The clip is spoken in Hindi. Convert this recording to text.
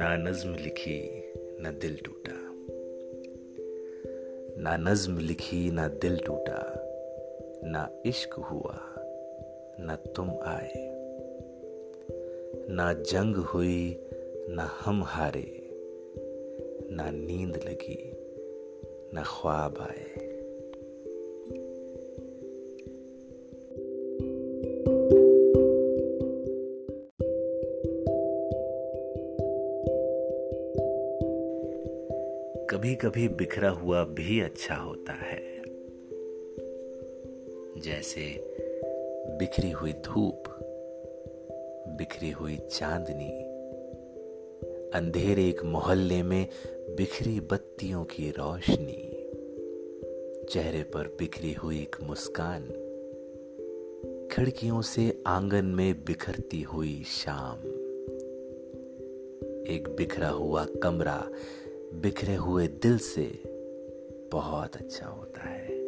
ना नज्म लिखी, न दिल टूटा। ना नज्म लिखी, ना दिल टूटा। ना इश्क हुआ, न तुम आए। ना जंग हुई, न हम हारे। ना नींद लगी, न ख्वाब आए। कभी कभी बिखरा हुआ भी अच्छा होता है। जैसे बिखरी हुई धूप, बिखरी हुई चांदनी, अंधेरे एक मोहल्ले में बिखरी बत्तियों की रोशनी, चेहरे पर बिखरी हुई एक मुस्कान, खिड़कियों से आँगन में बिखरती हुई शाम, एक बिखरा हुआ कमरा बिखरे हुए दिल से बहुत अच्छा होता है।